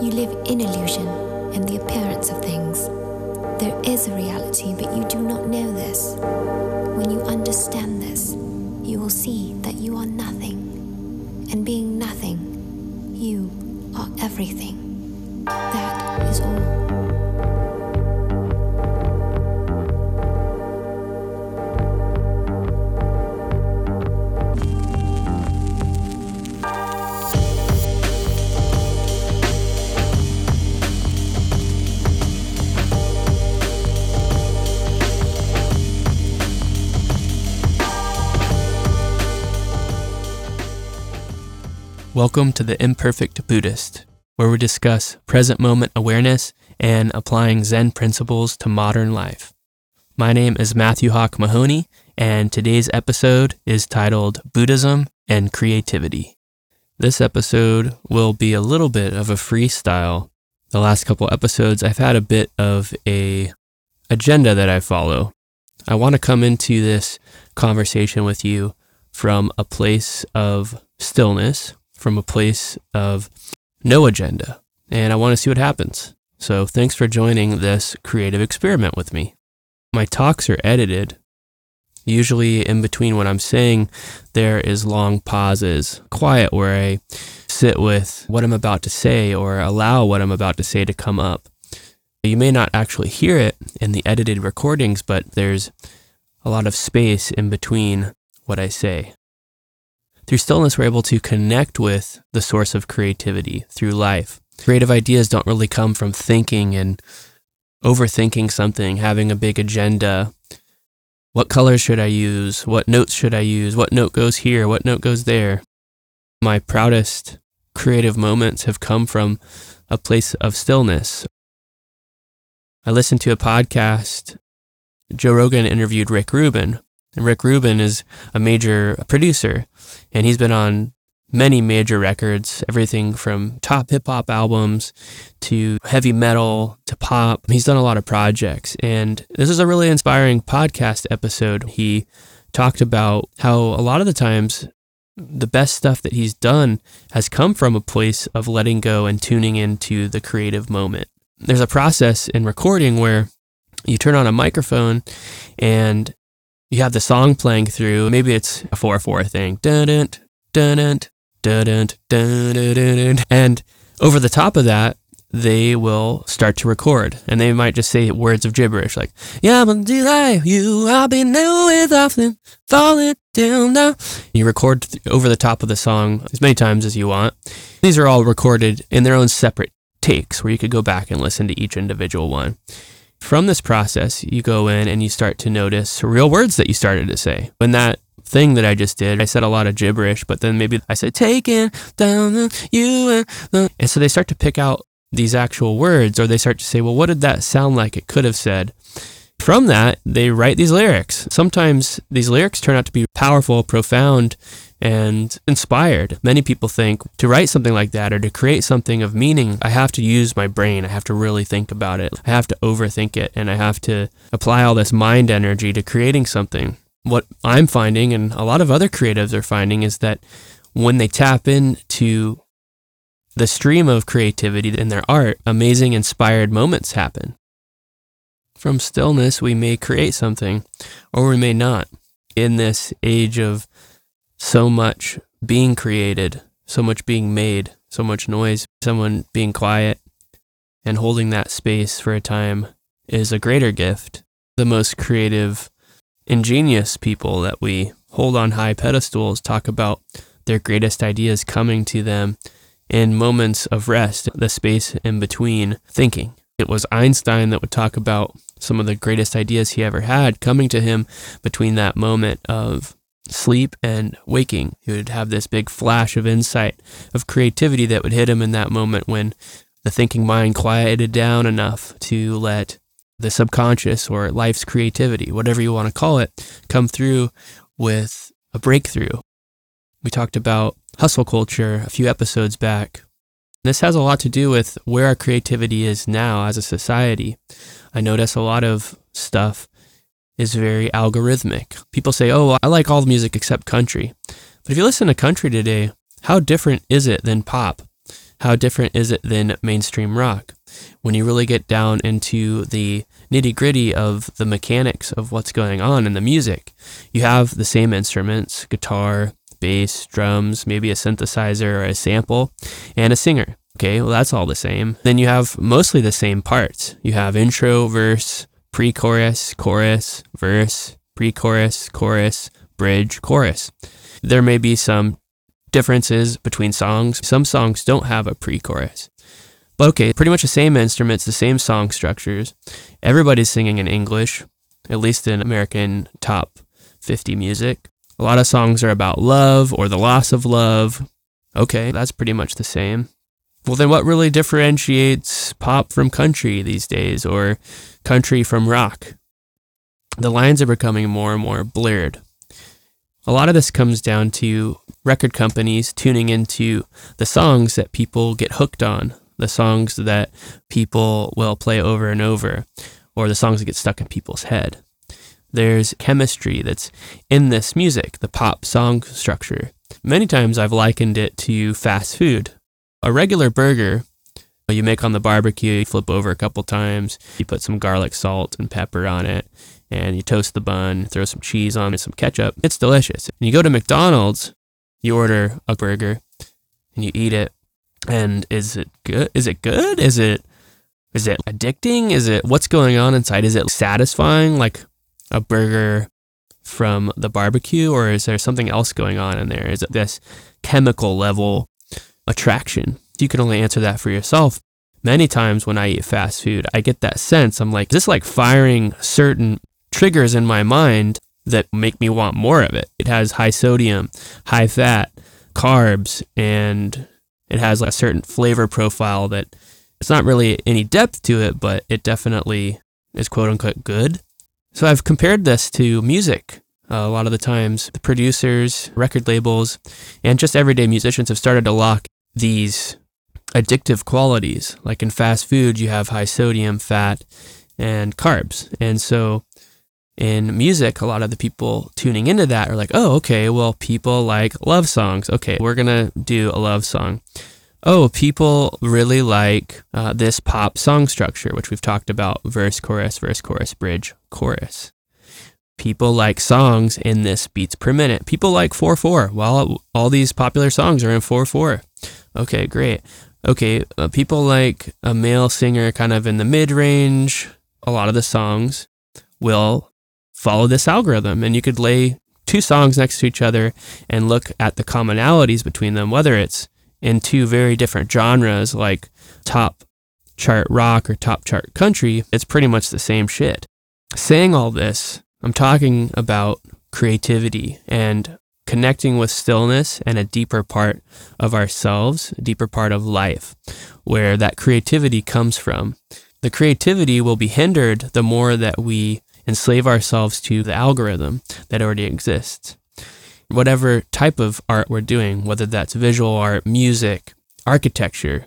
You live in illusion and the appearance of things. There is a reality, but you do not know this. When you understand this, you will see that you are nothing. And being nothing, you are everything. Welcome to the Imperfect Buddhist, where we discuss present moment awareness and applying Zen principles to modern life. My name is Matthew Hawk Mahoney, and today's episode is titled Buddhism and Creativity. This episode will be a little bit of a freestyle. The last couple episodes, I've had a bit of a agenda that I follow. I want to come into this conversation with you from a place of stillness, from a place of no agenda, and I want to see what happens. So, thanks for joining this creative experiment with me. My talks are edited. Usually, in between what I'm saying, there is long pauses, quiet, where I sit with what I'm about to say or allow what I'm about to say to come up. You may not actually hear it in the edited recordings, but there's a lot of space in between what I say. Through stillness, we're able to connect with the source of creativity through life. Creative ideas don't really come from thinking and overthinking something, having a big agenda. What colors should I use? What notes should I use? What note goes here? What note goes there? My proudest creative moments have come from a place of stillness. I listened to a podcast. Joe Rogan interviewed Rick Rubin, and Rick Rubin is a major producer, and he's been on many major records, everything from top hip hop albums to heavy metal to pop. He's done a lot of projects, and this is a really inspiring podcast episode. He talked about how a lot of the times the best stuff that he's done has come from a place of letting go and tuning into the creative moment. There's a process in recording where you turn on a microphone and you have the song playing through. Maybe it's a 4 4 thing. And over the top of that, they will start to record and they might just say words of gibberish like, Yeah, but deny you, I'll be new with often falling down now. You record over the top of the song as many times as you want. These are all recorded in their own separate takes where you could go back and listen to each individual one. From this process, you go in and you start to notice real words that you started to say. When that thing that I just did, I said a lot of gibberish, but then maybe I said, taking down the you and the. And so they start to pick out these actual words, or they start to say, well, what did that sound like it could have said? From that, they write these lyrics. Sometimes these lyrics turn out to be powerful, profound, and inspired. Many people think to write something like that or to create something of meaning, I have to use my brain. I have to really think about it. I have to overthink it and I have to apply all this mind energy to creating something. What I'm finding, and a lot of other creatives are finding, is that when they tap into the stream of creativity in their art, amazing inspired moments happen. From stillness, we may create something or we may not. In this age of so much being created, so much being made, so much noise, someone being quiet and holding that space for a time is a greater gift. The most creative, ingenious people that we hold on high pedestals talk about their greatest ideas coming to them in moments of rest, the space in between thinking. It was Einstein that would talk about some of the greatest ideas he ever had coming to him between that moment of sleep and waking. He would have this big flash of insight, of creativity that would hit him in that moment when the thinking mind quieted down enough to let the subconscious or life's creativity, whatever you want to call it, come through with a breakthrough. We talked about hustle culture a few episodes back. This has a lot to do with where our creativity is now as a society. I notice a lot of stuff is very algorithmic. People say, oh, well, I like all the music except country. But if you listen to country today, how different is it than pop? how different is it than mainstream rock? When you really get down into the nitty gritty of the mechanics of what's going on in the music, you have the same instruments guitar, bass, drums, maybe a synthesizer or a sample, and a singer. Okay, well, that's all the same. Then you have mostly the same parts. You have intro, verse, pre chorus, chorus, verse, pre chorus, chorus, bridge, chorus. There may be some differences between songs. Some songs don't have a pre chorus. But okay, pretty much the same instruments, the same song structures. Everybody's singing in English, at least in American top 50 music. A lot of songs are about love or the loss of love. Okay, that's pretty much the same. Well, then what really differentiates pop from country these days or country from rock? The lines are becoming more and more blurred. A lot of this comes down to record companies tuning into the songs that people get hooked on, the songs that people will play over and over, or the songs that get stuck in people's head. There's chemistry that's in this music, the pop song structure. Many times I've likened it to fast food. A regular burger you make on the barbecue, you flip over a couple times, you put some garlic, salt, and pepper on it, and you toast the bun, throw some cheese on it, some ketchup. It's delicious. And you go to McDonald's, you order a burger, and you eat it, and is it good? Is it good? Is it is it addicting? Is it what's going on inside? Is it satisfying like a burger from the barbecue, or is there something else going on in there? Is it this chemical level attraction? You can only answer that for yourself. Many times when I eat fast food, I get that sense. I'm like, is this like firing certain triggers in my mind that make me want more of it. It has high sodium, high fat, carbs, and it has a certain flavor profile that it's not really any depth to it, but it definitely is quote unquote good. So I've compared this to music. Uh, a lot of the times, the producers, record labels, and just everyday musicians have started to lock these addictive qualities. Like in fast food, you have high sodium, fat, and carbs. And so in music, a lot of the people tuning into that are like, oh, okay, well, people like love songs. Okay, we're going to do a love song. Oh, people really like uh, this pop song structure, which we've talked about verse, chorus, verse, chorus, bridge, chorus. People like songs in this beats per minute. People like 4 4. Well, all these popular songs are in 4 4. Okay, great. Okay, uh, people like a male singer kind of in the mid range. A lot of the songs will follow this algorithm. And you could lay two songs next to each other and look at the commonalities between them, whether it's in two very different genres like top chart rock or top chart country, it's pretty much the same shit. Saying all this, I'm talking about creativity and connecting with stillness and a deeper part of ourselves, a deeper part of life, where that creativity comes from. The creativity will be hindered the more that we enslave ourselves to the algorithm that already exists. Whatever type of art we're doing, whether that's visual art, music, architecture,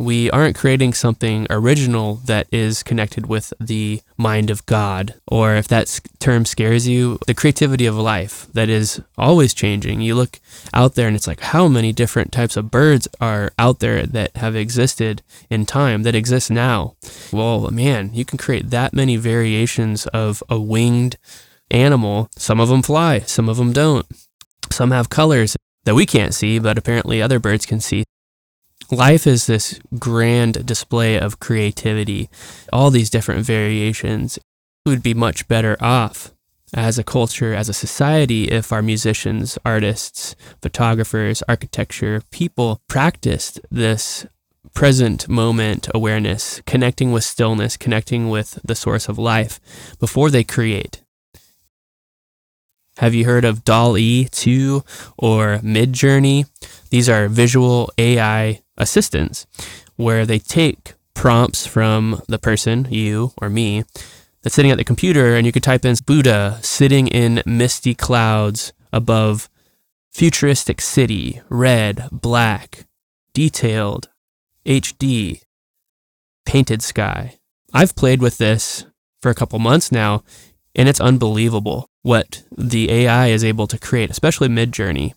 we aren't creating something original that is connected with the mind of God, or if that term scares you, the creativity of life that is always changing. You look out there and it's like, how many different types of birds are out there that have existed in time, that exist now? Well, man, you can create that many variations of a winged animal. Some of them fly, some of them don't. Some have colors that we can't see, but apparently other birds can see life is this grand display of creativity, all these different variations. We would be much better off as a culture, as a society, if our musicians, artists, photographers, architecture, people practiced this present moment awareness, connecting with stillness, connecting with the source of life before they create. Have you heard of DALL-E 2 or Midjourney? These are visual AI assistants where they take prompts from the person, you or me, that's sitting at the computer, and you could type in Buddha sitting in misty clouds above futuristic city, red, black, detailed, HD, painted sky. I've played with this for a couple months now, and it's unbelievable what the AI is able to create, especially Midjourney.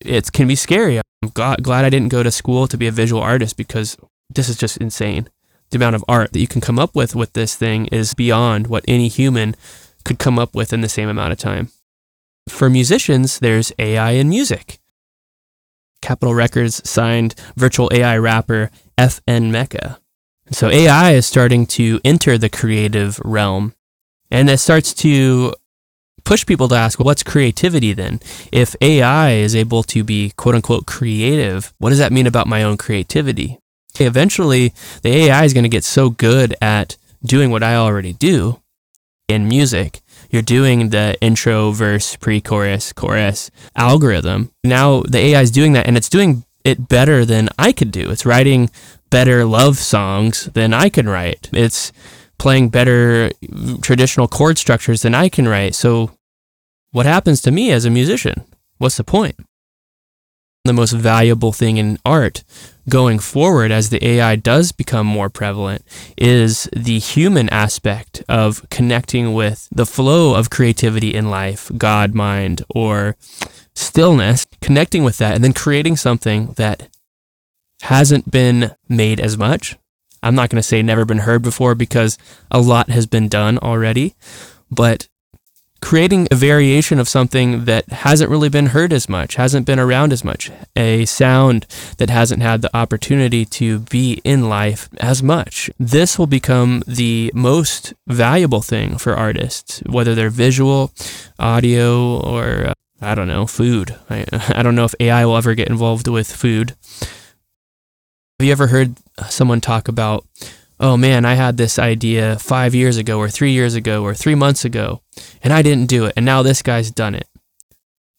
It can be scary. I'm glad, glad I didn't go to school to be a visual artist because this is just insane. The amount of art that you can come up with with this thing is beyond what any human could come up with in the same amount of time. For musicians, there's AI in music. Capitol Records signed virtual AI rapper FN Meka. So AI is starting to enter the creative realm and it starts to push people to ask, well, what's creativity then? If AI is able to be quote unquote creative, what does that mean about my own creativity? Eventually, the AI is going to get so good at doing what I already do in music. You're doing the intro, verse, pre chorus, chorus algorithm. Now the AI is doing that and it's doing it better than I could do. It's writing better love songs than I can write. It's playing better traditional chord structures than I can write. So, what happens to me as a musician? What's the point? The most valuable thing in art going forward as the AI does become more prevalent is the human aspect of connecting with the flow of creativity in life, God mind, or stillness, connecting with that, and then creating something that hasn't been made as much. I'm not going to say never been heard before because a lot has been done already, but creating a variation of something that hasn't really been heard as much, hasn't been around as much, a sound that hasn't had the opportunity to be in life as much. This will become the most valuable thing for artists, whether they're visual, audio, or uh, I don't know, food. I, I don't know if AI will ever get involved with food. Have you ever heard someone talk about, oh man, I had this idea five years ago, or three years ago, or three months ago, and I didn't do it, and now this guy's done it?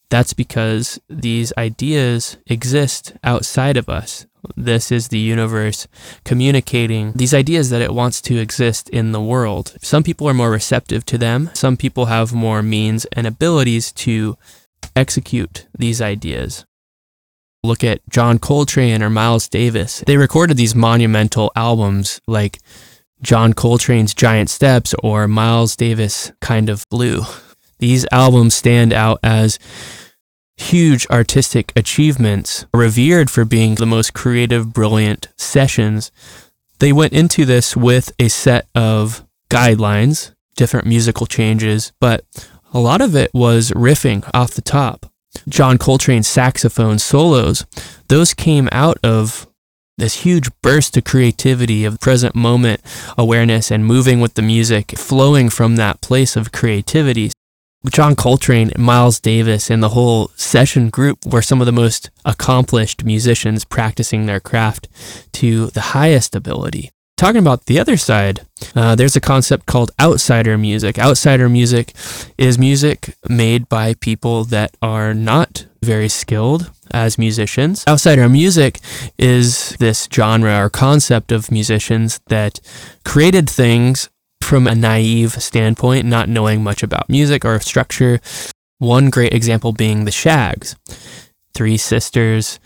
That's because these ideas exist outside of us. This is the universe communicating these ideas that it wants to exist in the world. Some people are more receptive to them. Some people have more means and abilities to execute these ideas. Look at John Coltrane or Miles Davis. They recorded these monumental albums like John Coltrane's Giant Steps or Miles Davis Kind of Blue. These albums stand out as huge artistic achievements, revered for being the most creative, brilliant sessions. They went into this with a set of guidelines, different musical changes, but a lot of it was riffing off the top. John Coltrane's saxophone solos, those came out of this huge burst of creativity, of present moment awareness, and moving with the music, flowing from that place of creativity. John Coltrane, Miles Davis, and the whole session group were some of the most accomplished musicians practicing their craft to the highest ability talking about the other side, uh, there's a concept called outsider music. Outsider music is music made by people that are not very skilled as musicians. Outsider music is this genre or concept of musicians that created things from a naive standpoint, not knowing much about music or structure. One great example being the Shaggs, Three sisters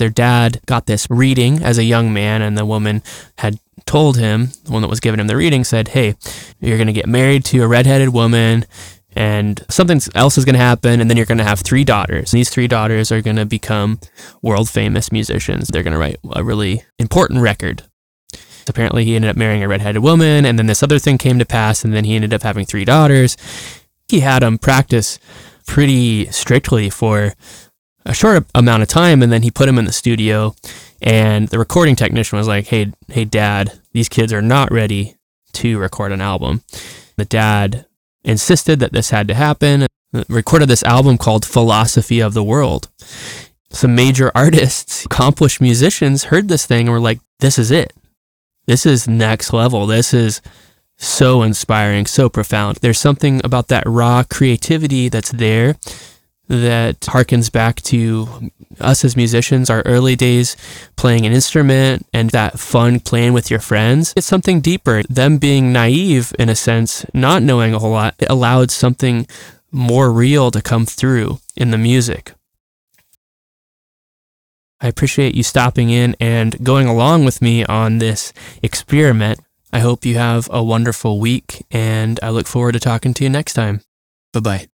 their dad got this reading as a young man, and the woman had told him, the one that was giving him the reading, said, Hey, you're going to get married to a redheaded woman and something else is going to happen and then you're going to have three daughters. These three daughters are going to become world famous musicians. They're going to write a really important record. Apparently he ended up marrying a redheaded woman and then this other thing came to pass and then he ended up having three daughters. He had them practice pretty strictly for a short amount of time and then he put him in the studio and the recording technician was like, "Hey, hey, Dad, these kids are not ready to record an album." The dad insisted that this had to happen. Recorded this album called "Philosophy of the World." Some major artists, accomplished musicians, heard this thing and were like, "This is it. This is next level. This is." So inspiring, so profound. There's something about that raw creativity that's there that harkens back to us as musicians, our early days playing an instrument and that fun playing with your friends. It's something deeper. Them being naive in a sense, not knowing a whole lot, it allowed something more real to come through in the music. I appreciate you stopping in and going along with me on this experiment. I hope you have a wonderful week and I look forward to talking to you next time. Bye bye.